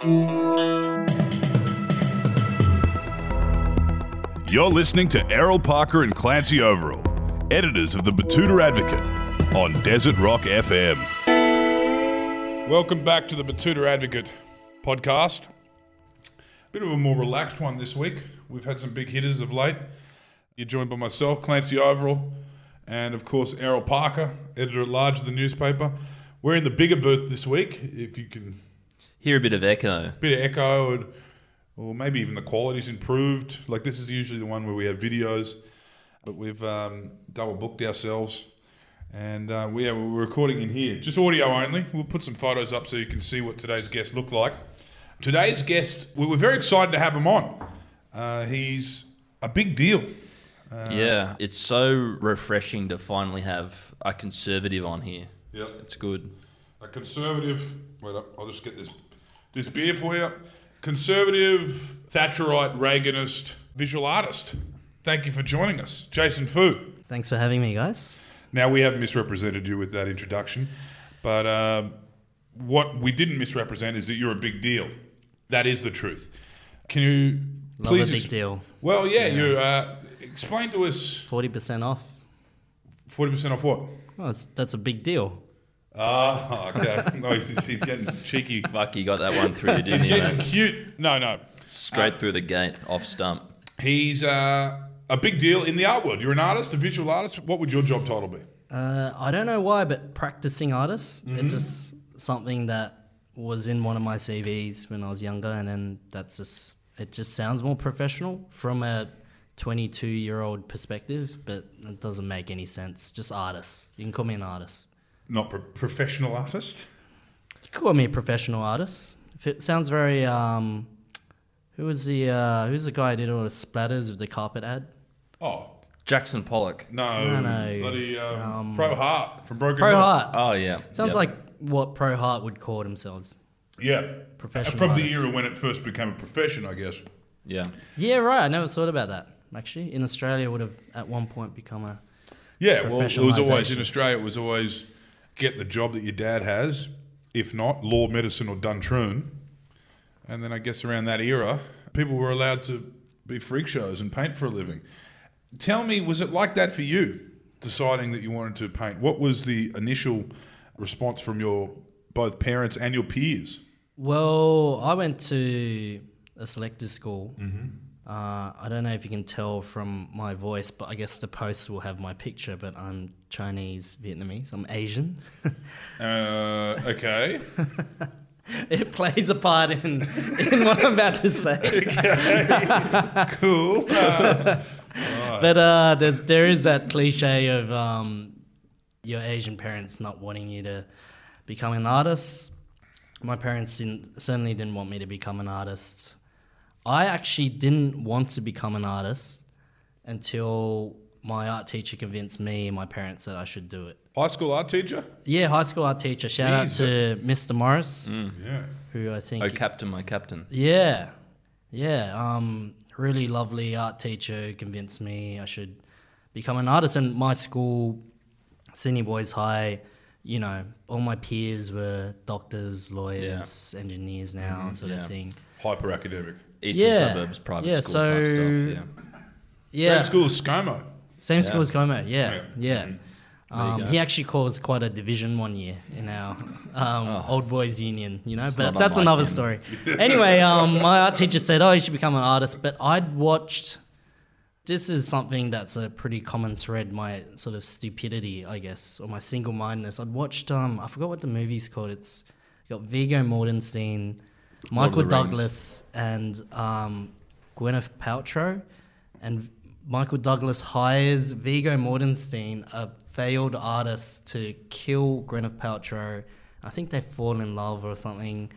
You're listening to Errol Parker and Clancy Overall, editors of the Betoota Advocate on Desert Rock FM. Welcome back to the Betoota Advocate podcast. A Bit of a more relaxed one this week. We've had some big hitters of late. You're joined by myself, Clancy Overall, and of course Errol Parker, editor at large of the newspaper. We're in the bigger booth this week. If you can, Hear a bit of echo. bit of echo, and, or maybe even the quality's improved. Like this is usually the one where we have videos, but we've um, double booked ourselves, and uh, we, yeah, we're recording in here, just audio only. We'll put some photos up so you can see what today's guest looked like. Today's guest, we were very excited to have him on. Uh, he's a big deal. Uh, yeah, it's so refreshing to finally have a conservative on here. Yep. It's good. a conservative. Wait up, I'll just get this this beer for you. Conservative, Thatcherite, Reaganist, visual artist. Thank you for joining us, Jason Phu. Thanks for having me, guys. Now we have misrepresented you with that introduction, but um, what we didn't misrepresent is that you're a big deal. That is the truth. Can you Love please a big ex- deal. Well, yeah, you uh, explain to us Forty percent off. forty percent off what? Well, that's a big deal. Ah, okay. no, he's, he's getting cheeky. Fuck, you got that one through, didn't He's you? getting mate? cute. No, no. Straight through the gate, off stump. He's uh, a big deal in the art world. You're an artist, a visual artist. What would your job title be? Uh, I don't know why, but practicing artist. Mm-hmm. It's just something that was in one of my CVs when I was younger, and then that's just it. Just sounds more professional from a 22 year old perspective, but it doesn't make any sense. Just artist. You can call me an artist. Not pro- professional artist. You can call me a professional artist. If it sounds very um, who was the uh, who's the guy who did all the splatters with the carpet ad? Oh Jackson Pollock. no, No, no. bloody um, Pro Hart from Broken Pro Hill. Hart. Oh, yeah. Sounds Yep. like what Pro Hart would call themselves. Yeah, Professional from the artist. era when it first became a profession, I guess. Yeah. Yeah, right. I never thought about that. Actually, in Australia, would have at one point become a. Yeah, well, it was always in Professionalisation. Australia. It was always get the job that your dad has, if not law, medicine, or Duntroon. And then I guess around that era, people were allowed to be freak shows and paint for a living. Tell me, was it like that for you, deciding that you wanted to paint? What was the initial response from your both parents and your peers? Well, I went to a selective school. Mm-hmm. Uh, I don't know if you can tell from my voice, but I guess the post will have my picture. But I'm Chinese, Vietnamese. I'm Asian. Uh, okay. it plays a part in in what I'm about to say. cool. Uh, But uh, there's there is that cliche of um, your Asian parents not wanting you to become an artist. My parents didn't, certainly didn't want me to become an artist. I actually didn't want to become an artist until my art teacher convinced me and my parents that I should do it. high school art teacher? Yeah, high school art teacher. Shout out to Mr. Morris, Yeah. who I think Oh, Captain, my Captain. yeah, yeah. Um, really lovely art teacher convinced me I should become an artist. And my school, Sydney Boys High, you know, all my peers were doctors, lawyers, engineers now, sort yeah. of thing. Hyper academic. Eastern Yeah. suburbs, private Yeah, school type stuff. Yeah. Yeah, Same school as ScoMo. Same school as ScoMo. Yeah, Yeah. yeah. Um, he actually caused quite a division one year in our um, old boys union, you know. But that's another him. story. anyway, um, my art teacher said, "Oh, you should become an artist." But I'd watched. This is something that's a pretty common thread. My sort of stupidity, I guess, or my single-mindedness. I'd watched. Um, I forgot what the movie's called. It's got Viggo Mortensen, Michael. Douglas, and um, Gwyneth Paltrow, and Michael Douglas hires Viggo Mortensen, a failed artist, to kill Gwyneth Paltrow. I think they fall in love or something.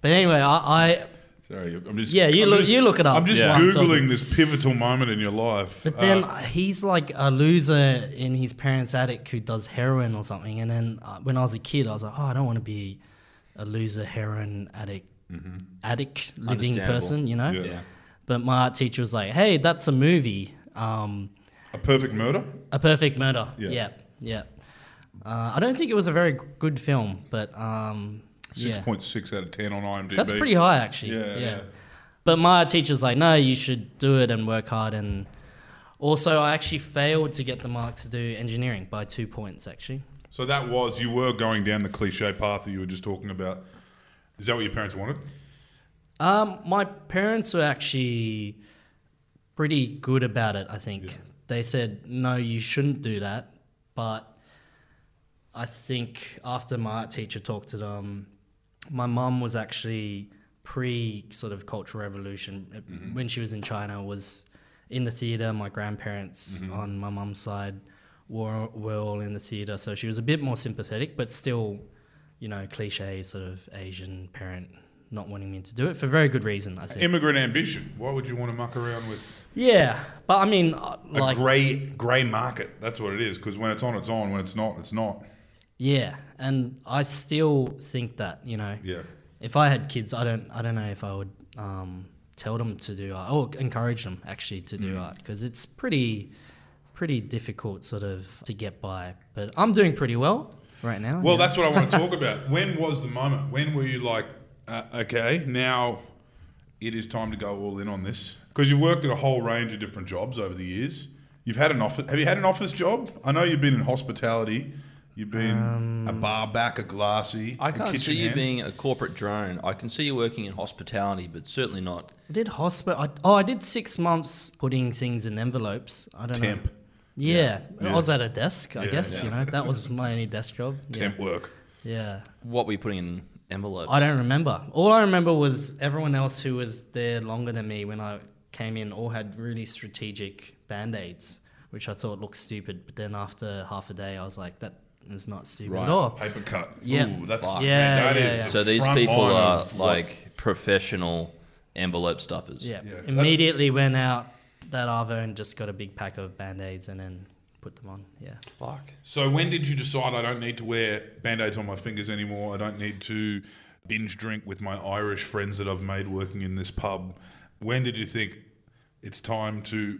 But anyway, I, I Sorry, I'm just. Yeah, you I'm look- just- you look it up. I'm just Yeah. googling this pivotal moment in your life. but then Uh, he's like a loser in his parents' attic who does heroin or something. And then uh, when I was a kid, I was like, oh, I don't want to be a loser heroin addict, addict living person, you know. Yeah. Yeah. But my art teacher was like, hey, that's a movie. Um, a perfect murder. A Perfect Murder. Yeah. Yeah, yeah. Uh, I don't think it was a very good film, but um, Six Yeah. point six out of ten on IMDb. That's pretty high, actually. Yeah, yeah. But my teacher's like, no, you should do it and work hard. And also, I actually failed to get the mark to do engineering by two points, actually. So that was you were going down the cliche path that you were just talking about. Is that what your parents wanted? Um, my parents were actually pretty good about it. I think Yeah. they said no, you shouldn't do that. But I think after my art teacher talked to them, my mum was actually pre sort of cultural revolution Uh, when she was in China. Was in the theater. My grandparents on my mum's side were were all in the theater, so she was a bit more sympathetic, but still, you know, cliche sort of Asian parent not wanting me to do it for very good reason. I think. Immigrant ambition. Why would you want to muck around with Yeah, but I mean, uh, a like, grey grey market? That's what it is. Because when it's on, it's on. When it's not, it's not. yeah, and I still think that you know, Yeah. if I had kids, I don't, I don't know if I would um, tell them to do art or encourage them actually to Mm. do art because it's pretty, pretty difficult sort of to get by. But I'm doing pretty well right now. Well, yeah. that's what I want to talk about. When was the moment? When were you like, uh, okay, now it is time to go all in on this? Because you've worked at a whole range of different jobs over the years. You've had an office. Have you had an office job? I know you've been in hospitality. You've been a bar back, a glassy. I can't kitchen see you hand. being a corporate drone. I can see you working in hospitality, but certainly not. I did hospital. Oh, I did six months putting things in envelopes. I don't temp, know. Yeah, Yeah. I was at a desk. I Yeah, guess yeah. you know that was my only desk job. Yeah. temp work. yeah. What were you putting in envelopes? I don't remember. All I remember was everyone else who was there longer than me when I came in all had really strategic band aids, which I thought looked stupid. But then after half a day, I was like, that is not stupid Right. at all. Paper cut. Yeah. Ooh, that's Fuck. Yeah, man, that yeah, is yeah. the So these people are of what- like professional envelope stuffers. Yeah. Yeah, Immediately went out that Arvo and just got a big pack of band aids and then put them on. Yeah. Fuck. So when did you decide I don't need to wear band-aids on my fingers anymore? I don't need to binge drink with my Irish friends that I've made working in this pub. When did you think it's time to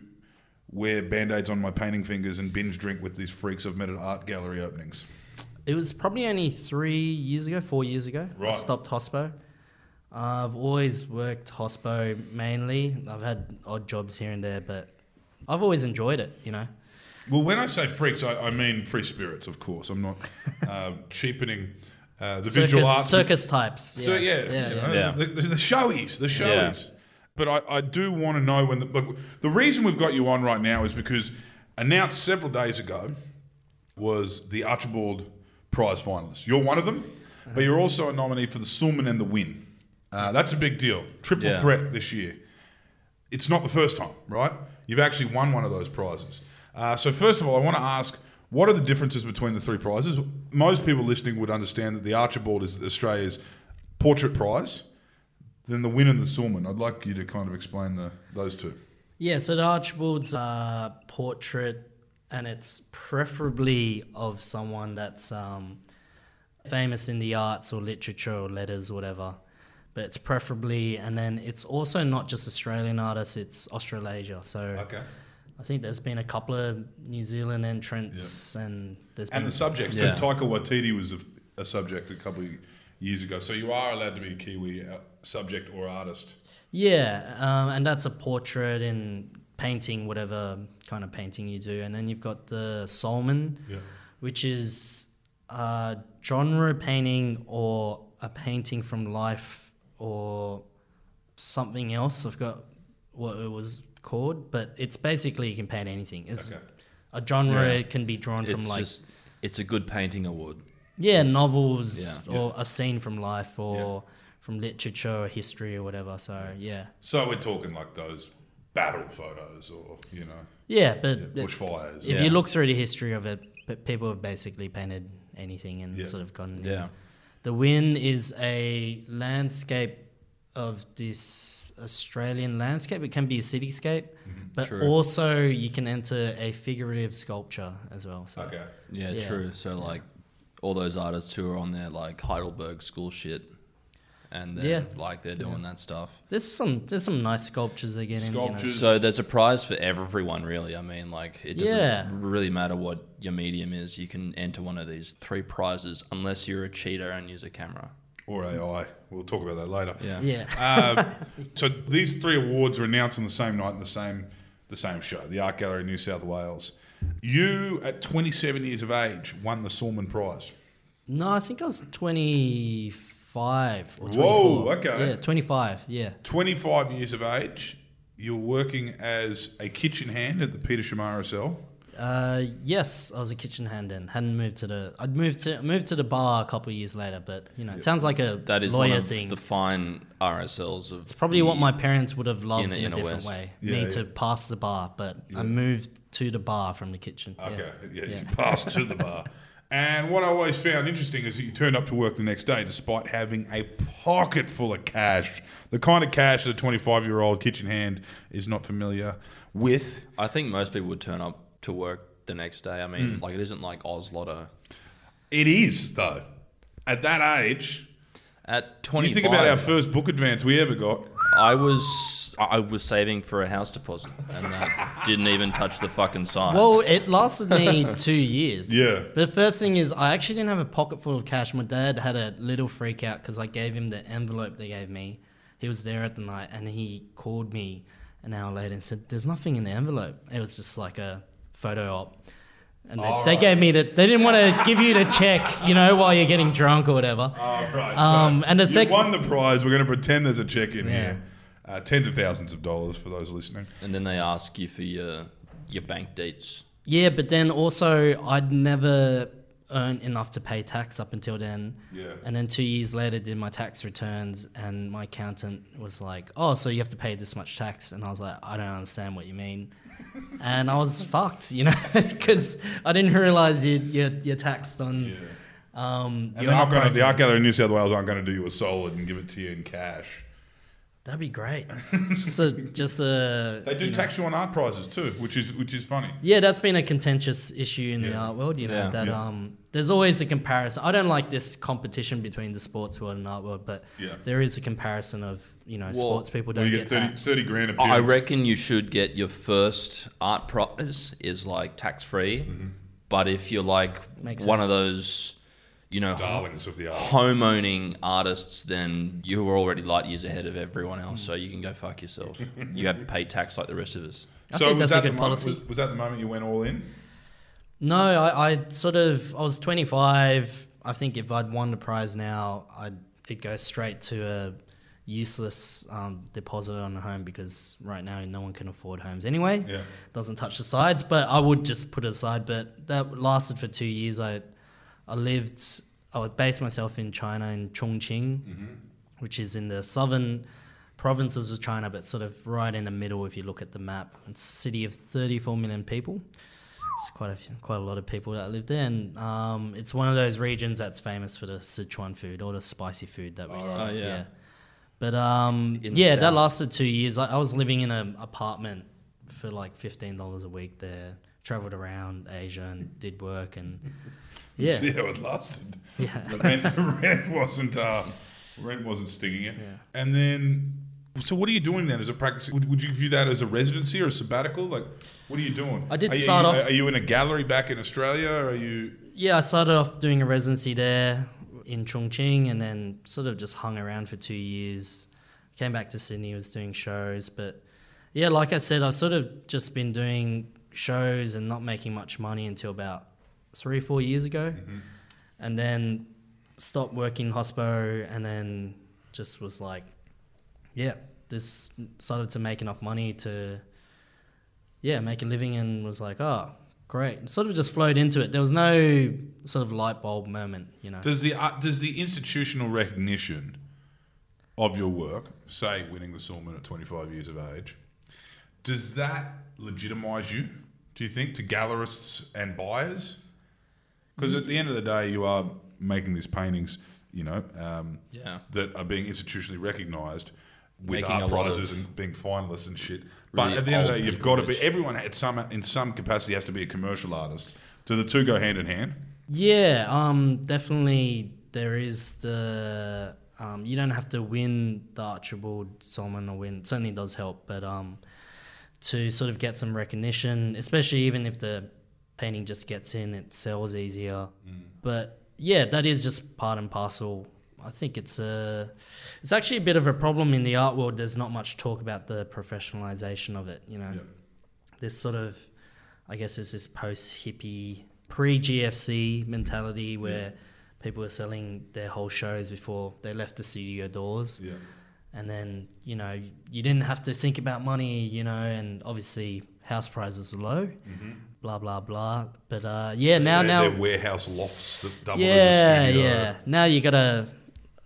wear band-aids on my painting fingers and binge drink with these freaks I've met at art gallery openings? It was probably only three years ago, four years ago. I stopped hospo. I've always worked hospo mainly. I've had odd jobs here and there, but I've always enjoyed it. You know. Well, when I say freaks, I, I mean free spirits, of course. I'm not uh, cheapening uh, the visual arts. circus types. So yeah, yeah, you yeah. know, Yeah. The, the, the showies, the Yeah. showies. But I, I do want to know when the look, the reason we've got you on right now is because announced several days ago was the Archibald Prize finalists. You're one of them, but you're also a nominee for the Sulman and the Wynne. Uh, that's a big deal. Triple Yeah. threat this year. It's not the first time, right? You've actually won one of those prizes. Uh, so first of all, I want to ask, what are the differences between the three prizes? Most people listening would understand that the Archibald is Australia's portrait prize. Then the Wynne and the Sulman. I'd like you to kind of explain the those two. Yeah, so the Archibald's uh, portrait, and it's preferably of someone that's um, famous in the arts or literature or letters or whatever. But it's preferably, and then it's also not just Australian artists; it's Australasia. So Okay. I think there's been a couple of New Zealand entrants, and there's And been the subjects. Yeah. too. Taika Waititi was a, a subject a couple of years ago. So you are allowed to be a Kiwi uh, subject or artist. Yeah, um, and that's a portrait in painting, whatever kind of painting you do. And then you've got the Sulman, Yeah. which is a genre painting or a painting from life or something else. I've got what it was called, but it's basically you can paint anything. It's Okay. a genre Yeah. can be drawn It's from like just it's a good painting award. yeah novels Yeah. or a scene from life or from literature or history or whatever. So yeah. So we're talking like those battle photos or, you know, Yeah, but yeah, bushfires. if Yeah. you look through the history of it, p- people have basically painted anything and Yeah. sort of gone. Yeah. The Wynne is a landscape of this Australian landscape. It can be a cityscape, Mm-hmm. but True. also you can enter a figurative sculpture as well. So Okay. Yeah, Yeah. true. So like all those artists who are on their like Heidelberg school shit and they're Yeah. like they're doing that stuff. there's some there's some nice sculptures again. You know. Sculptures. So there's a prize for everyone really. I mean like it doesn't Yeah. really matter what your medium is. You can enter one of these three prizes unless you're a cheater and use a camera. Or AI. We'll talk about that later. Yeah. Yeah. Uh, so these three awards were announced on the same night in the same the same show, the Art Gallery New South Wales. You, at 27 years of age, won the Sulman Prize. No, I think I was 25 or 24. Whoa, okay. Yeah, 25, yeah. 25 years of age, you're working as a kitchen hand at the Petersham RSL. Uh, yes, I was a kitchen hand then. Hadn't moved to the. I'd moved to moved to the bar a couple of years later, but you know, it sounds like a That is lawyer one of thing. the fine RSLs of. it's probably what my parents would have loved in- in, a different West. way. Yeah, Me yeah. to pass the bar, but I moved to the bar from the kitchen. yeah. Okay, yeah, Yeah. you passed to the bar. And what I always found interesting is that you turned up to work the next day despite having a pocket full of cash. The kind of cash that a 25 year old kitchen hand is not familiar with. I think most people would turn up to work the next day. I mean, Hmm. like it isn't like Oz Lotto. It is, though. At that age, At 25, you think about our first book advance we ever got. I was I I was saving for a house deposit, and that didn't even touch the fucking sides. Well, it lasted me two years. Yeah. But the first thing is, I actually didn't have a pocket full of cash. My dad had a little freak out because I gave him the envelope they gave me. He was there at the night and he called me an hour later and said, There's nothing in the envelope. It was just like a photo op. And they, All they gave me the, they didn't want to give you the check, you know, while you're getting drunk or whatever. Oh, right. Um, and the you sec- won the prize. We're going to pretend there's a check in Yeah. here. Uh, tens of thousands of dollars for those listening. and then they ask you for your your bank dates. Yeah, but then also I'd never earned enough to pay tax up until then. Yeah. And then two years later, did my tax returns, and my accountant was like, "Oh, so you have to pay this much tax?" And I was like, "I don't understand what you mean." And I was fucked, you know, because I didn't realize you you're, you're taxed on. Um, And they're not to, the Art. Gallery in New South Wales aren't going to do you a solid and give it to you in cash. That'd be great. just a, just a. They do you know- tax you on art prizes too, which is which is funny. Yeah, that's been a contentious issue in the art world. You know Yeah. that Yeah. um, there's always a comparison. I don't like this competition between the sports world and art world, but Yeah. there is a comparison of you know sports people don't you get, get 30, 30 grand I reckon you should get your first art prize is like tax free, Mm-hmm. but if you're like Makes one of those, you know, Darlings of the art. home owning artists, then you were already light years ahead of everyone else. So you can go fuck yourself. you have to pay tax like the rest of us. I so think was that's a that good the moment, policy. was, was that the moment you went all in? No, I, I sort of I was 25. I think if I'd won the prize now, I'd it goes straight to a useless um, deposit on a home because right now no one can afford homes anyway. Yeah. Doesn't touch the sides, but I would just put it aside. But that lasted for two years. I I lived. I would base myself in China in Chongqing, which is in the southern provinces of China, but sort of right in the middle if you look at the map. It's a city of 34 million people. It's quite a few, quite a lot of people that live there, and um, it's one of those regions that's famous for the Sichuan food or the spicy food that we. Oh, yeah. But um, yeah, that lasted two years. I, I was living in an apartment for like fifteen dollars a week there. Traveled around Asia and did work, and yeah, See how it lasted. yeah. The rent, rent wasn't uh, rent wasn't stinging it. And then, so what are you doing then as a practice? Would, would you view that as a residency or a sabbatical? Like, what are you doing? I did are start you, off- Are you in a gallery back in Australia? Or are you? Yeah, I started off doing a residency there in Chongqing and then sort of just hung around for two years. Came back to Sydney, was doing shows. But yeah, like I said, I've sort of just been doing shows and not making much money until about three, four years ago. And then stopped working hospo and then just was like, yeah, this started to make enough money to, yeah, make a living and was like, oh, great. Sort of just flowed into it. There was no sort of light bulb moment, you know. Does the uh, does the institutional recognition of your work, say winning the Sulman at 25 years of age, does that legitimize you? Do you think to gallerists and buyers? Because at the end of the day, you are making these paintings, you know, um, Yeah. that are being institutionally recognised with Making a art lot prizes of and being finalists and shit. But really at the end of the old day, you've got to be. Everyone at some in some capacity has to be a commercial artist. Do the two go hand in hand? Yeah, um, definitely there is the um, you don't have to win the Archibald Sulman or Wynne. Certainly does help, but um, to sort of get some recognition, especially even if the painting just gets in, it sells easier. Mm. But yeah, that is just part and parcel I think it's a, it's actually a bit of a problem in the art world. There's not much talk about the professionalization of it. You know, Yeah. this sort of, I guess, there's this post hippie, pre GFC mentality where people were selling their whole shows before they left the studio doors, Yeah. And then you know you didn't have to think about money. You know, and obviously house prices were low. Blah blah blah. But uh, yeah, now They're- now they're warehouse lofts that double as a yeah, studio. yeah. Now you gotta.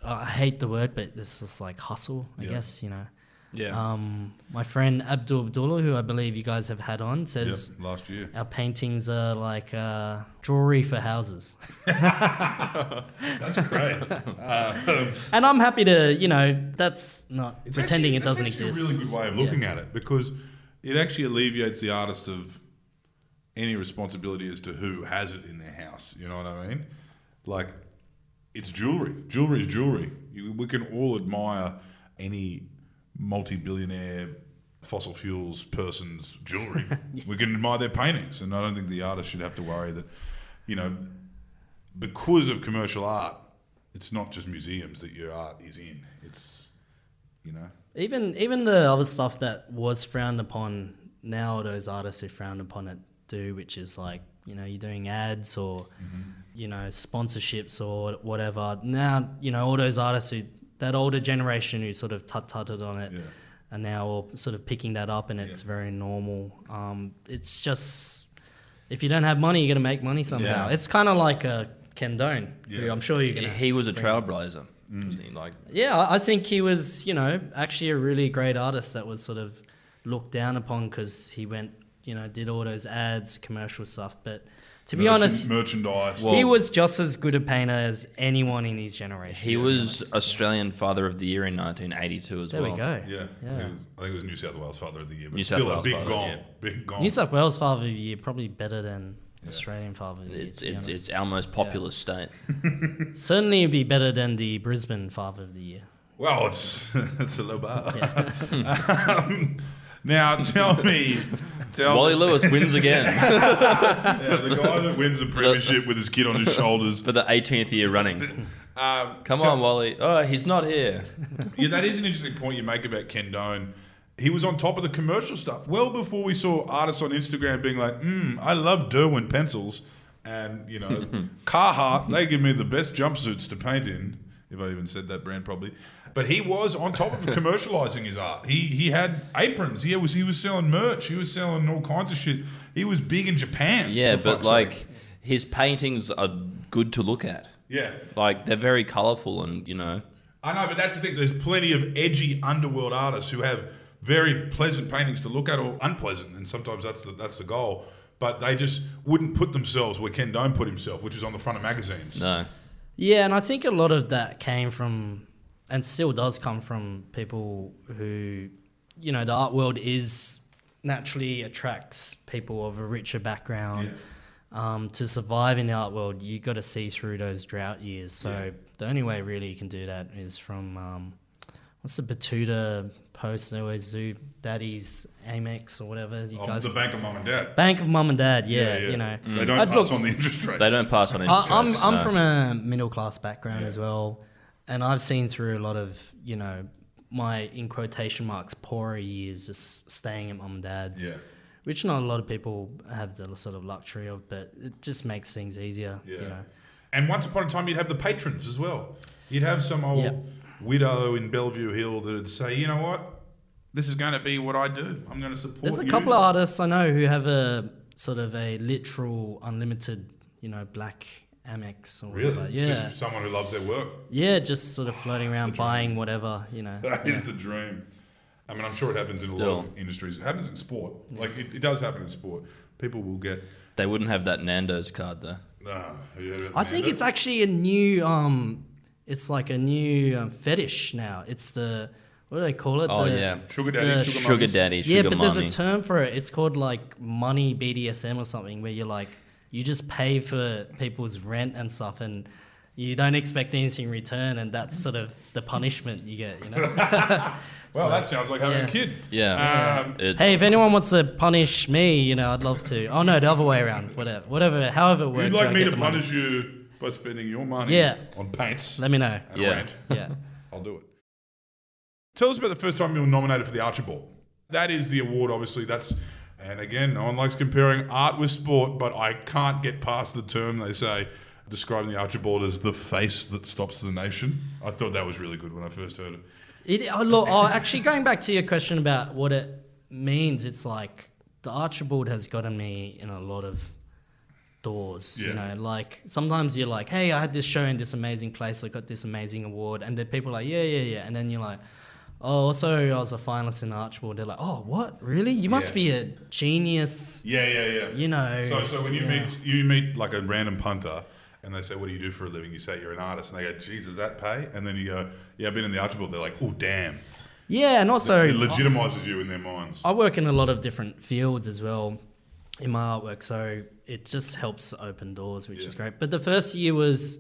I hate the word, but this is like hustle, I Yeah. guess. You know. Yeah. Um, my friend Abdul Abdullah, who I believe you guys have had on, Yep, says last year. our paintings are like uh, jewelry for houses, That's great. Uh, and I'm happy to. You know, that's not It's pretending actually- it doesn't exist. A really good way of Yeah. looking at it because it actually alleviates the artist of any responsibility as to who has it in their house. You know what I mean? Like, it's jewelry. Jewelry is jewelry. You, we can all admire any multi-billionaire fossil fuels person's jewelry. We can admire their paintings, and I don't think the artist should have to worry that, you know, because of commercial art, it's not just museums that your art is in. It's, you know. Even even the other stuff that was frowned upon now, those artists who frowned upon it do, which is like you know you're doing ads or Mm-hmm. you know sponsorships or whatever. Now you know all those artists who that older generation who sort of tut tutted on it. Yeah. Are now all sort of picking that up, and it's Yeah. very normal. Um, it's just if you don't have money, you're gonna make money somehow. Yeah. It's kind of like a Ken Done, who Yeah. I'm sure you're He- gonna. he was a trailblazer. wasn't? Like Yeah, I I think he was, you know, actually a really great artist that was sort of looked down upon because he went, you know, did all those ads, commercial stuff. But to be Merchan- honest, merchandise. he was just as good a painter as anyone in his generation. he was Australian Father of the Year in 1982 as There well. we go. yeah, I, think Yeah. it was, I think it was New South Wales Father of the Year, but New South still Wales a big Father of the gong, big gong. New South Wales Father of the Year probably better than Australian Father of the Year. It's to it's honest. it's our most populous state. Certainly it'd be better than the Brisbane Father of the Year. well, it's it's a low bar. um, now tell me, tell Wally Lewis wins again yeah, the guy that wins a premiership with his kid on his shoulders. for the 18th year running. Um, Come so- on, Wally. Oh, he's not here. Yeah, that is an interesting point you make about Ken Done. He was on top of the commercial stuff well before we saw artists on Instagram being like, mm, I love Derwent pencils. And, you know, Carhartt, they give me the best jumpsuits to paint in, if I even said that brand probably. But he was on top of commercializing his art. He he had aprons. He was he was selling merch. He was selling all kinds of shit. He was big in Japan. Yeah, but like sake. his paintings are good to look at. yeah, Like they're very colourful and you know. I know, but that's the thing. There's plenty of edgy underworld artists who have very pleasant paintings to look at, or unpleasant, and sometimes that's the, that's the goal. But they just wouldn't put themselves where Ken Done put himself, which is on the front of magazines. No. Yeah, and I think a lot of that came from, and still does come from people who, you know, the art world is naturally attracts people of a richer background. Um, to survive in the art world, you got to see through those drought years. So Yeah. the only way really you can do that is from um, what's the Betoota post they always do, Daddy's Amex or whatever you Oh, guys. the bank of mum and dad. Bank of Mum and Dad, yeah, you know. they don't I'd pass look- on the interest rates. They don't pass on I, interest I'm rates, I'm no. from a middle class background Yeah. as well, and I've seen through a lot of you know my in quotation marks poorer years just staying at mum and dad's, Yeah. which not a lot of people have the sort of luxury of, but it just makes things easier. Yeah. You know. And once upon a time, you'd have the patrons as well. You'd have some old Yeah. widow in Bellevue Hill that'd say, you know what? This is going to be what I do. I'm going to support There's a you." couple of artists I know who have a sort of a literal unlimited, you know, black Amex or Really? whatever. Yeah. Just someone who loves their work. yeah, just sort of floating that's around buying whatever, you know. That is yeah. the dream. I mean, I'm sure it happens in a lot of industries. It happens in sport. Like, it, it does happen in sport. People will get. They wouldn't have that Nando's card though. Ah, have you I think it's actually a new um it's like a new um, fetish now. It's the what do they call it? Oh The- yeah. Sugar daddy, sugar, Sugar mummies. daddy, yeah, but mommy. there's a term for it. It's called like money BDSM or something where you're like you just pay for people's rent and stuff and you don't expect anything in return and that's sort of the punishment you get, you know. Well, that sounds like having yeah. a kid. Yeah. Um, It- hey, if anyone wants to punish me, you know, I'd love to. Oh no, the other way around. Whatever, whatever, however it works. You'd like I me get to the money. punish you by spending your money Yeah. on paints Let me know. and Yeah. rent, Yeah. I'll do it. Tell us about the first time you were nominated for the Archibald. That is the award, obviously. That's and again, no one likes comparing art with sport, but I can't get past the term they say describing the Archibald as the face that stops the nation. I thought that was really good when I first heard it. It, oh, look, oh, actually, going back to your question about what it means, it's like the Archibald has gotten me in a lot of doors. You know, like sometimes you're like, hey, I had this show in this amazing place, I got this amazing award, and then people are like, yeah, yeah, yeah, and then you're like. Oh, also, I was a finalist in Archibald. They're like, "Oh, what? Really? You must Yeah. be a genius." Yeah, yeah, yeah. You know. So, so when you yeah. meet you meet like a random punter, and they say, "What do you do for a living?" You say, "You're an artist," and they go, "Geez, does that pay?" And then you go, "Yeah, I've been in the Archibald." They're like, "Oh, damn!" Yeah, and also it legitimizes you in their minds. I work in a lot of different fields as well in my artwork, so it just helps open doors, which is great. But the first year was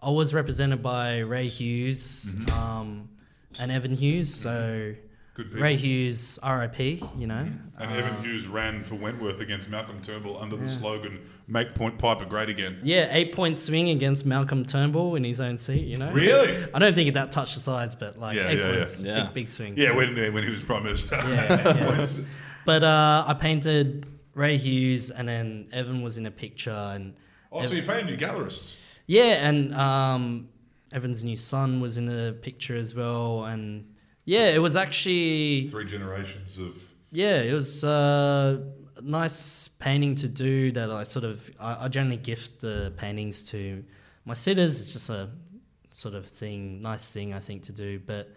I was represented by Ray Hughes Mm-hmm. um, and Evan Hughes. So Good. Ray Hughes, RIP, you know. And Evan Hughes ran for Wentworth against Malcolm Turnbull under the slogan "Make Point Piper Great Again." Yeah, eight point swing against Malcolm Turnbull in his own seat, you know. Really? I don't think that touched the sides, but like Yeah, eight yeah, points, yeah. big big swing. Yeah, when when he was prime minister. Yeah, yeah. But uh, I painted Ray Hughes, and then Evan was in a picture, and oh, so you painted your gallerists. Yeah, and um, Evan's new son was in the picture as well, and yeah, it was actually Three generations of. yeah, it was uh, a nice painting to do. That I sort of I, I generally gift the paintings to my sitters. It's just a sort of thing, nice thing I think to do. But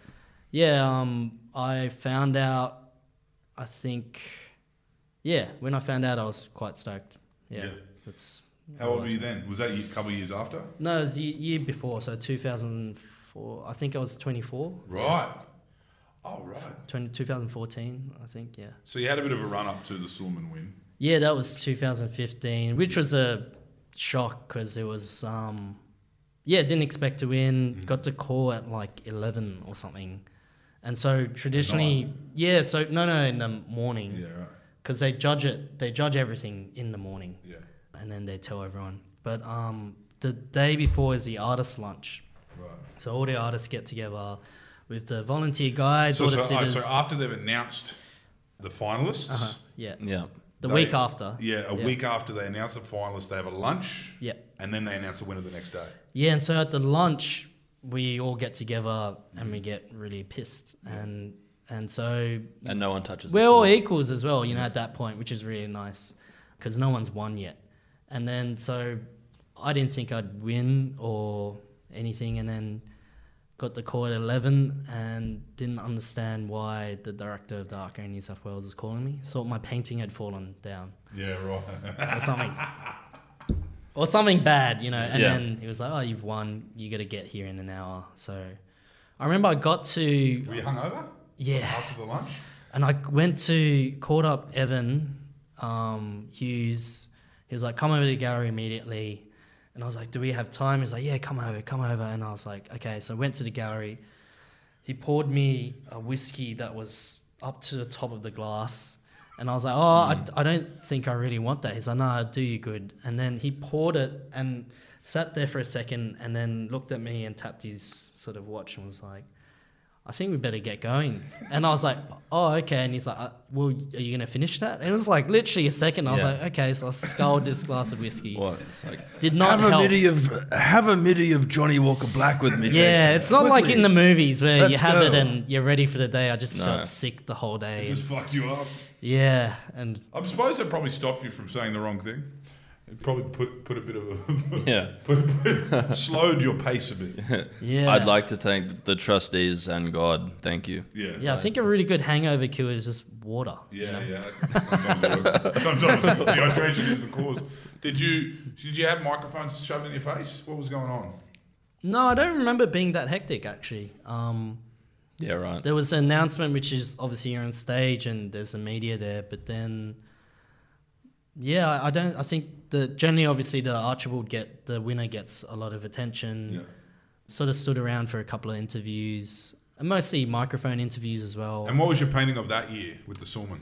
yeah, um, I found out. I think, yeah, when I found out, I was quite stoked. Yeah, Yeah. that's How old were you then? Was that a couple of years after? no, it was the year before, so 2004. I think I was 24. Right. Oh, right. 20, 2014, I think, yeah. So you had a bit of a run up to the Sulman win. Yeah, that was 2015, which was a shock because it was, um, yeah, didn't expect to win. Got the call at like 11 or something. And so traditionally, yeah, so no, no, in the morning. Yeah, right. Because they judge it, they judge everything in the morning. Yeah. And then they tell everyone. But um, the day before is the artist lunch. Right. So all the artists get together with the volunteer guides, So, all the so, oh, sitters. so after they've announced the finalists, uh-huh, yeah. Yeah. The They- week after. yeah, a Yeah. week after they announce the finalists, they have a lunch, Yeah. and then they announce the winner the next day. Yeah, and so at the lunch, we all get together and we get really pissed. And and so And no one touches we're all equals as well, you know, at that point, which is really nice because no one's won yet. And then so I didn't think I'd win or anything. And then got the call at 11 and didn't understand why the director of the Arco in New South Wales was calling me. Thought my painting had fallen down Yeah, right. or something. or something bad, you know. And Yeah. then he was like, "Oh, you've won. You got to get here in an hour." So I remember I got to Were you hungover? Yeah. After the lunch? and I went to called up Evan um, Hughes. He was like, "Come over to the gallery immediately." And I was like, "Do we have time?" He's like, "Yeah, come over, come over." And I was like, "Okay." So I went to the gallery. He poured me a whiskey that was up to the top of the glass. And I was like, oh, I, I don't think I really want that. He's like, no, it'll do you good. And then he poured it and sat there for a second and then looked at me and tapped his sort of watch and was like, I think we better get going. And I was like, oh, okay. And he's like, uh, well, are you going to finish that? And it was like literally a second. I was Yeah. like, okay. So I sculled this glass of whiskey. What? It's like, Did not have a help. midi of have a midi of Johnnie Walker Black with me. Yeah, Jason. it's not like in the movies where you Let's have it and you're ready for the day. I just No. felt sick the whole day. It just fucked you up. yeah, and I suppose that probably stopped you from saying the wrong thing. It probably put put a bit of a yeah. put, put, slowed your pace a bit. yeah, I'd like to thank the trustees and God. Thank you. Yeah. Yeah, I think a really good hangover cure is just water. you Yeah, know? yeah. Sometimes, it works. Sometimes dehydration is the cause. Did you did you have microphones shoved in your face? What was going on? No, I don't remember being that hectic actually. Um, Yeah, right. there was an announcement, which is obviously you're on stage and there's the media there, but then, yeah, I- I don't. I think the generally, obviously, the Archibald get the winner gets a lot of attention. Yeah. Sort of stood around for a couple of interviews, and mostly microphone interviews as well. And what was your painting of that year with the Sulman?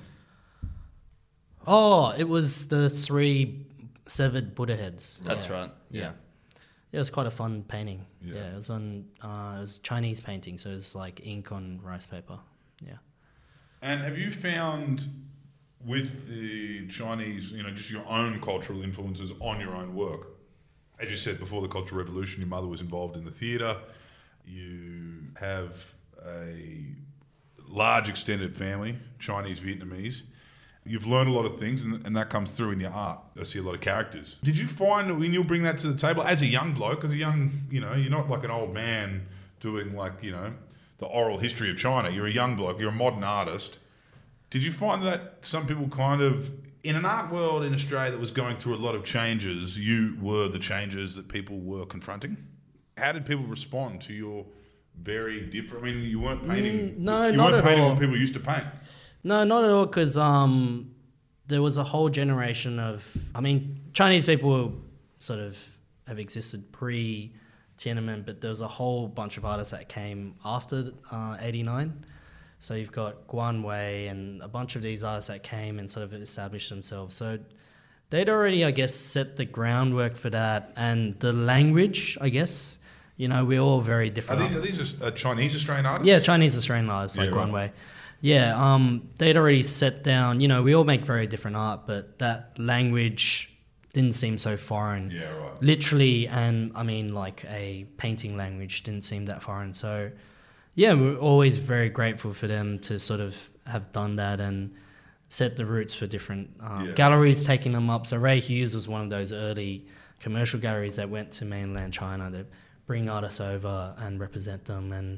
oh, it was the three severed Buddha heads. That's yeah. right. Yeah. Yeah, it was quite a fun painting. Yeah. Yeah, it was on uh, it was Chinese painting, so it was like ink on rice paper. Yeah. And have you found with the Chinese, you know, just your own cultural influences on your own work? As you said before the Cultural Revolution, your mother was involved in the theatre. You have a large extended family, Chinese, Vietnamese. You've learned a lot of things, and, and that comes through in your art. I see a lot of characters. Did you find when you bring that to the table as a young bloke, as a young, you know, you're not like an old man doing like, you know, the oral history of China. You're a young bloke, you're a modern artist. Did you find that some people kind of, in an art world in Australia that was going through a lot of changes, you were the changes that people were confronting? How did people respond to your very different? I mean, you weren't painting. Mm, no, you not weren't at painting all. what people used to paint. No, not at all, because um, there was a whole generation of. I mean, Chinese people sort of have existed pre Tiananmen, but there was a whole bunch of artists that came after uh, '89. So you've got Guan Wei and a bunch of these artists that came and sort of established themselves. So they'd already, I guess, set the groundwork for that, and the language, I guess. You know, we're all very different. Are these are these uh, Chinese Australian artists? Yeah, Chinese Australian artists like Yeah, Guan right. Wei. Yeah, um, they'd already set down. You know, we all make very different art, but that language didn't seem so foreign. Yeah, right. Literally, and I mean, like a painting language didn't seem that foreign. So, yeah, we're always very grateful for them to sort of have done that and set the roots for different um, Yeah. galleries taking them up. So Ray Hughes was one of those early commercial galleries that went to mainland China to bring artists over and represent them. And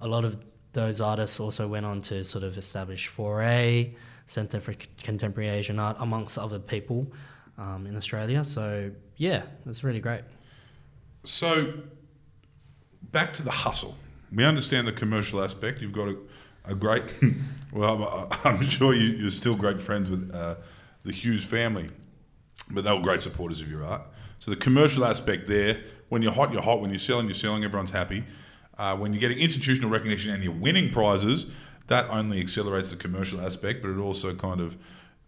a lot of those artists also went on to sort of establish 4A, Centre for Contemporary Asian Art, amongst other people um, in Australia. So yeah, it's really great. So, back to the hustle. We understand the commercial aspect. You've got a, a great, well, I'm sure you, you're still great friends with uh, the Hughes family, but they were great supporters of your art. So, the commercial aspect there, when you're hot, you're hot. When you're selling, you're selling, everyone's happy. Uh, when you're getting institutional recognition and you're winning prizes, that only accelerates the commercial aspect, but it also kind of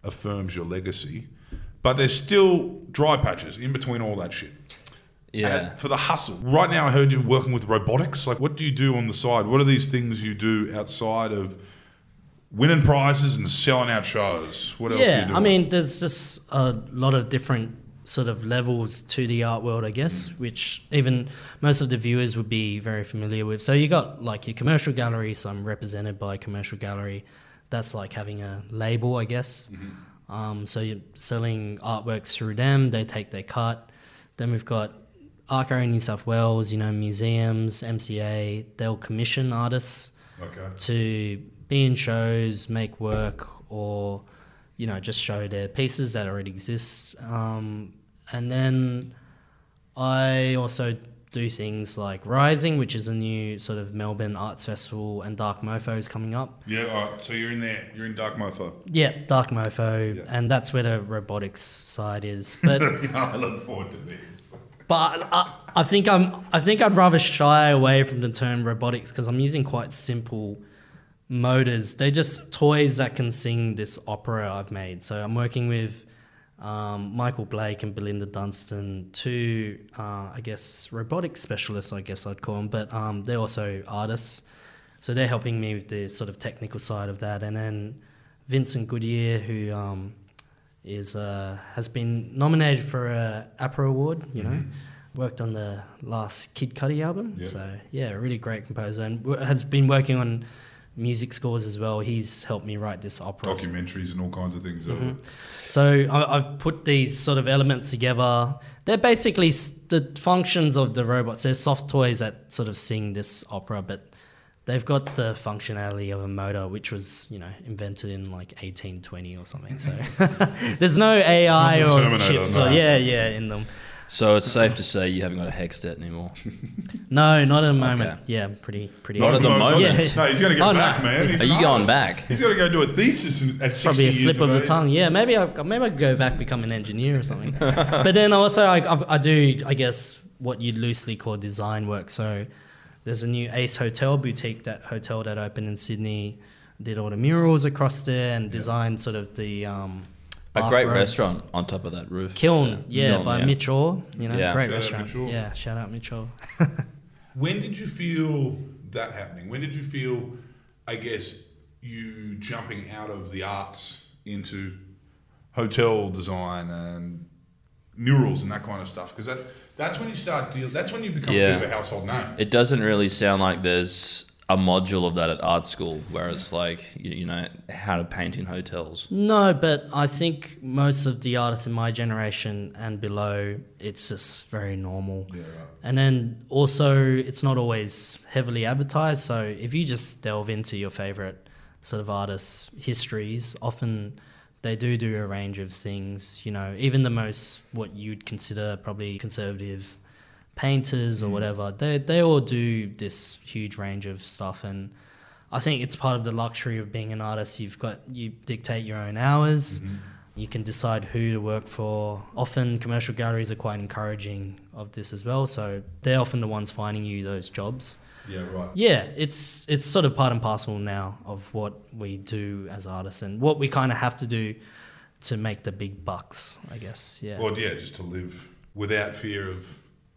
affirms your legacy. But there's still dry patches in between all that shit. Yeah. For the hustle. Right now, I heard you're working with robotics. Like, what do you do on the side? What are these things you do outside of winning prizes and selling out shows? What else? Yeah? I mean, there's just a lot of different sort of levels to the art world, I guess, which even most of the viewers would be very familiar with. So you got like your commercial gallery. So I'm represented by a commercial gallery. That's like having a label, I guess. Um, so you're selling artworks through them. They take their cut. Then we've got Art in New South Wales. You know, museums, MCA. They'll commission artists okay. to be in shows, make work, or you know just show their pieces that already exist. Um, and then I also do things like Rising, which is a new sort of Melbourne Arts Festival, and Dark Mofo is coming up. Yeah. All right. So you're in there. You're in Dark Mofo. Yeah, Dark Mofo, Yeah. and that's where the robotics side is. But I look forward to this. But I, I think I'm. I think I'd rather shy away from the term robotics because I'm using quite simple motors. They're just toys that can sing this opera I've made. So I'm working with um, Michael Blake and Belinda Dunstan, two, uh, I guess, robotics specialists. I guess I'd call them, but um, they're also artists. So they're helping me with the sort of technical side of that, and then Vincent Goodyear, who um, is uh, has been nominated for a APRA award. You know, worked on the last Kid Cudi album. Yeah. So yeah, a really great composer, and w- has been working on music scores as well. He's helped me write this opera. Documentaries and all kinds of things. Mm-hmm. So I, I've put these sort of elements together. They're basically s- the functions of the robots. They're soft toys that sort of sing this opera, but they've got the functionality of a motor, which was you know invented in like 1820 or something. So there's no AI the or Terminator, chips no. or yeah, yeah in them. So it's safe to say you haven't got a hex Hextet anymore. No, not at the moment. Okay. Yeah, pretty pretty. Not at the moment. Yeah. No, he's got to go Oh, no. back, man. He's Are an you going back? He's got to go do a thesis in- at 60 Probably a years slip of the age. tongue. Yeah, maybe I maybe I could go back become an engineer or something. but then also I, I, I do I guess what you'd loosely call design work. So there's a new Ace Hotel boutique that hotel that opened in Sydney. Did all the murals across there and designed sort of the um, A great bathrobes. restaurant on top of that roof. Kiln, yeah, Kiln, by Mitch Orr. You know, Yeah. great Shout out restaurant. Mitch Orr. Yeah, shout out Mitch Orr. When did you feel that happening? When did you feel, I guess, you jumping out of the arts into hotel design and murals and that kind of stuff? Because that, that's when you start deal. That's when you become a Yeah. bit of a household name. It doesn't really sound like there's a module of that at art school where it's like you, you know how to paint in hotels. No, but I think most of the artists in my generation and below, it's just very normal. Yeah, right. And then also, it's not always heavily advertised. So if you just delve into your favorite sort of artists' histories, often they do do a range of things. You know, even the most what you'd consider probably conservative painters or mm. whatever, they they all do this huge range of stuff and. I think it's part of the luxury of being an artist. You've got you dictate your own hours. Mm-hmm. You can decide who to work for. Often commercial galleries are quite encouraging of this as well. So they're often the ones finding you those jobs. Yeah, right. Yeah, it's it's sort of part and parcel now of what we do as artists and what we kind of have to do to make the big bucks. I guess. Yeah. Or yeah, just to live without fear of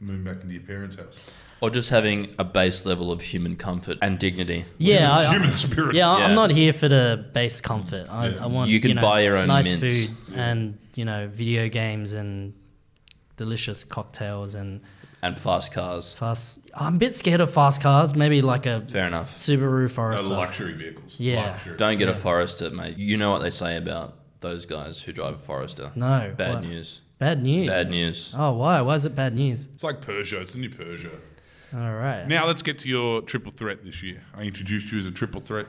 moving back into your parents' house. Or just having a base level of human comfort and dignity. yeah, I- I- human spirit. Yeah, I- Yeah. I'm not here for the base comfort. I, Yeah. I want You can know, buy your own nice mints. food and you know video games and delicious cocktails and And fast cars. fast. I'm a bit scared of fast cars. Maybe like a Fair enough. Subaru Uh, Forester. luxury vehicles. Yeah. Luxury. Don't get Yeah. a Forester, mate. You know what they say about those guys who drive a Forester. No, Bad what? news. Bad news. Bad news. Oh, why? Why is it bad news? It's like Peugeot. It's the new Peugeot. All right. Now let's get to your triple threat this year. I introduced you as a triple threat.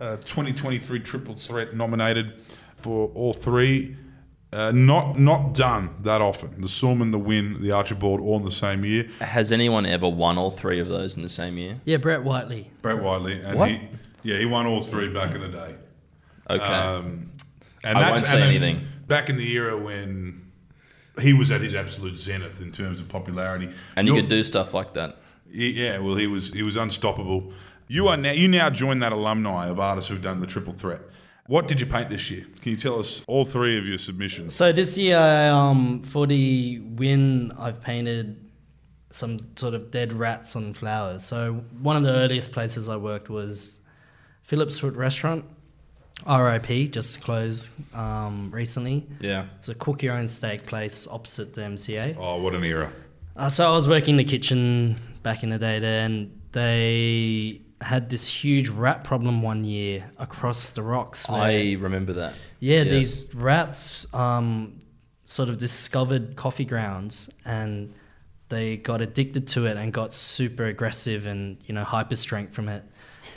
Uh, 2023 triple threat nominated for all three. Uh, not not done that often. The Sulman, the Wynne, the Archibald, all in the same year. Has anyone ever won all three of those in the same year? Yeah, Brett Whiteley. Brett Whiteley, and What? he yeah he won all three back in the day. Okay. Um, and I that- won't say and anything. Back in the era when he was at his absolute zenith in terms of popularity, and you You're- could do stuff like that. Yeah, well, he was he was unstoppable. You are now you now join that alumni of artists who've done the triple threat. What did you paint this year? Can you tell us all three of your submissions? So this year, um, for the Wynne, I've painted some sort of dead rats on flowers. So one of the earliest places I worked was Phillip's Foote Restaurant, RIP, just closed um, recently. Yeah. It's a cook your own steak place opposite the MCA. Oh, what an era! Uh, so I was working in the kitchen back in the day there, and they had this huge rat problem one year across the rocks. where- I remember that. yeah, Yes. these rats um, sort of discovered coffee grounds and they got addicted to it and got super aggressive and you know hyper strength from it.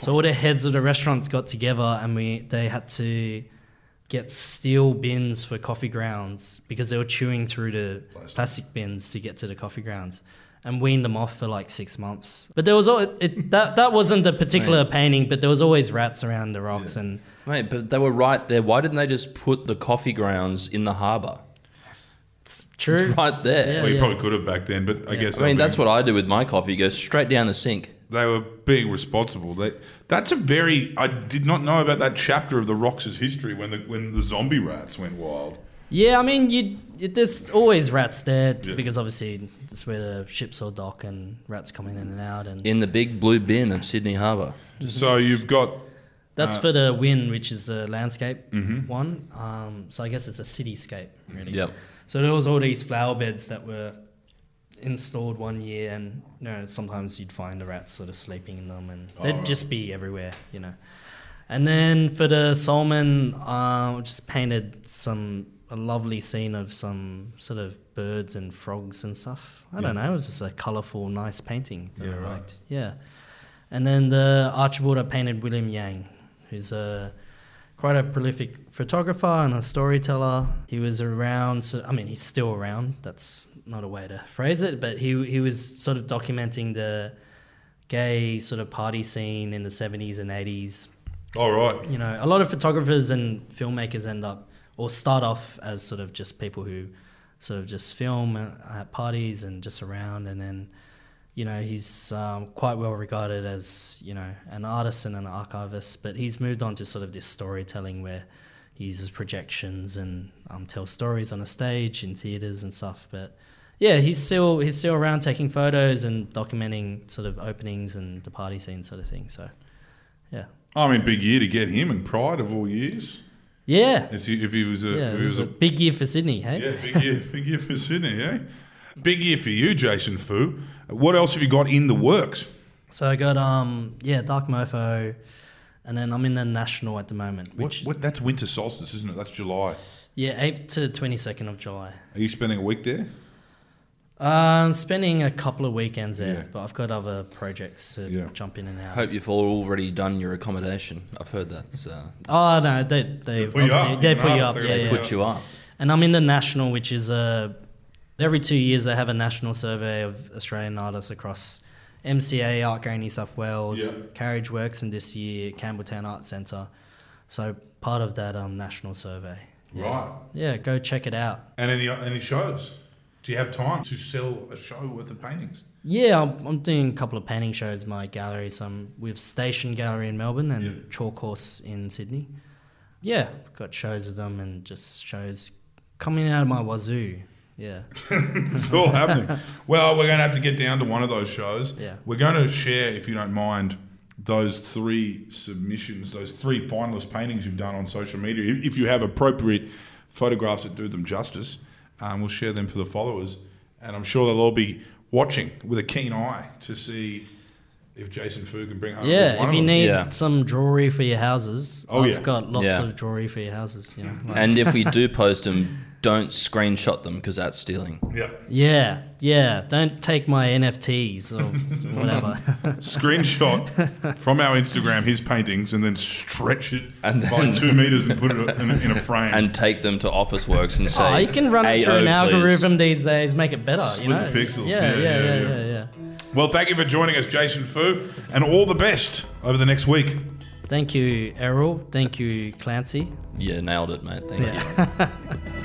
So all the heads of the restaurants got together and we they had to get steel bins for coffee grounds because they were chewing through the Plastic. plastic, bins to get to the coffee grounds and weaned them off for like six months. But there was all, it, that that wasn't the particular painting, but there was always rats around the rocks and Mate, but they were right there. Why didn't they just put the coffee grounds in the harbour? it's true. It's right there. Yeah, well, you probably could have back then, but I guess I mean, that's what I do with my coffee. It goes straight down the sink. they were being responsible. They, that's a very I did not know about that chapter of the Rocks' history when the when the zombie rats went wild. Yeah, I mean, you, you there's always rats there Yeah. because obviously that's where the ships all dock and rats come in and out, and In the big blue bin of Sydney Harbour. So you've got that's uh, for the Wynne, which is the landscape Mm-hmm. one. Um, so I guess it's a cityscape, really. Yep. So there was all these flower beds that were installed one year, and you know sometimes you'd find the rats sort of sleeping in them, and they'd right. just be everywhere, you know. And then for the Sulman, uh, just painted some a lovely scene of some sort of birds and frogs and stuff. I don't know. It was just a colourful, nice painting that Yeah, I right. Yeah. And then the Archibald I painted William Yang, who's a quite a prolific photographer and a storyteller. He was around. So, I mean, he's still around. That's not a way to phrase it, but he he was sort of documenting the gay sort of party scene in the 70s and 80s all right. you know, a lot of photographers and filmmakers end up or start off as sort of just people who sort of just film at parties and just around, and then you know he's um, quite well regarded as you know an artist and an archivist, but he's moved on to sort of this storytelling where he uses projections and um, tells stories on a stage in theaters and stuff. But yeah, he's still he's still around taking photos and documenting sort of openings and the party scene sort of thing. So yeah, I mean, big year to get him and Pride of all years. Yeah, If he, if he was a, yeah. if he was a a big year for Sydney, hey. yeah, big year, big year for Sydney, eh? Big year for you, Jason Phu. What else have you got in the works? So I got um yeah Dark Mofo, and then I'm in the national at the moment, What, what, that's winter solstice, isn't it? That's July. yeah eighth to twenty second of July. Are you spending a week there? Um, spending a couple of weekends there, Yeah. but I've got other projects to Yeah. jump in and out. Hope you've all already done your accommodation. I've heard that's uh, Oh no, they they put you up. they He's an put you up, they're yeah, yeah. put you up. And I'm in the national, which is a every two years they have a national survey of Australian artists across MCA, Art Gallery New South Wales, Yeah. Carriageworks, and this year Campbelltown Art Centre. So part of that um, national survey. Right. Yeah, go check it out. And any any shows? Do you have time to sell a show worth of paintings? Yeah, I'm, I'm doing a couple of painting shows in my gallery. So I'm with Station Gallery in Melbourne and Yeah. Chalk Horse in Sydney. Yeah, got shows with them and just shows coming out of my wazoo. Yeah. It's all happening. Well, we're going to have to get down to one of those shows. Yeah. We're going to share, if you don't mind, those three submissions, those three finalist paintings you've done on social media. If you have appropriate photographs that do them justice, um, we'll share them for the followers. And I'm sure they'll all be watching with a keen eye to see if Jason Phu can bring home. at least Yeah, one if of you them. need Yeah. some jewelry for your houses, Oh, I've yeah. got lots Yeah. of jewelry for your houses. You know, like- And if we do post them, don't screenshot them because that's stealing. Yeah. yeah, yeah. Don't take my NFTs or whatever. Screenshot from our Instagram his paintings and then stretch it And by two meters and put it in a, in a frame. And take them to Officeworks and oh, say, oh, you can run it through "AO, an oh, please." algorithm these days, make it better. Split you know? the pixels. Yeah, Yeah, yeah, yeah, yeah, yeah. yeah, yeah. Well, thank you for joining us, Jason Phu, and all the best over the next week. Thank you, Errol. Thank you, Clancy. Yeah, nailed it, mate. Thank you.